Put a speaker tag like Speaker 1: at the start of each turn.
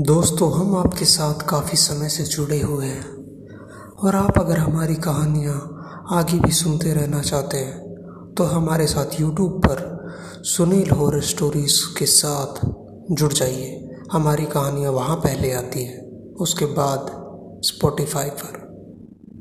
Speaker 1: दोस्तों, हम आपके साथ काफ़ी समय से जुड़े हुए हैं और आप अगर हमारी कहानियाँ आगे भी सुनते रहना चाहते हैं तो हमारे साथ यूट्यूब पर सुनील हॉरर स्टोरीज के साथ जुड़ जाइए। हमारी कहानियाँ वहाँ पहले आती हैं, उसके बाद स्पॉटिफाई पर।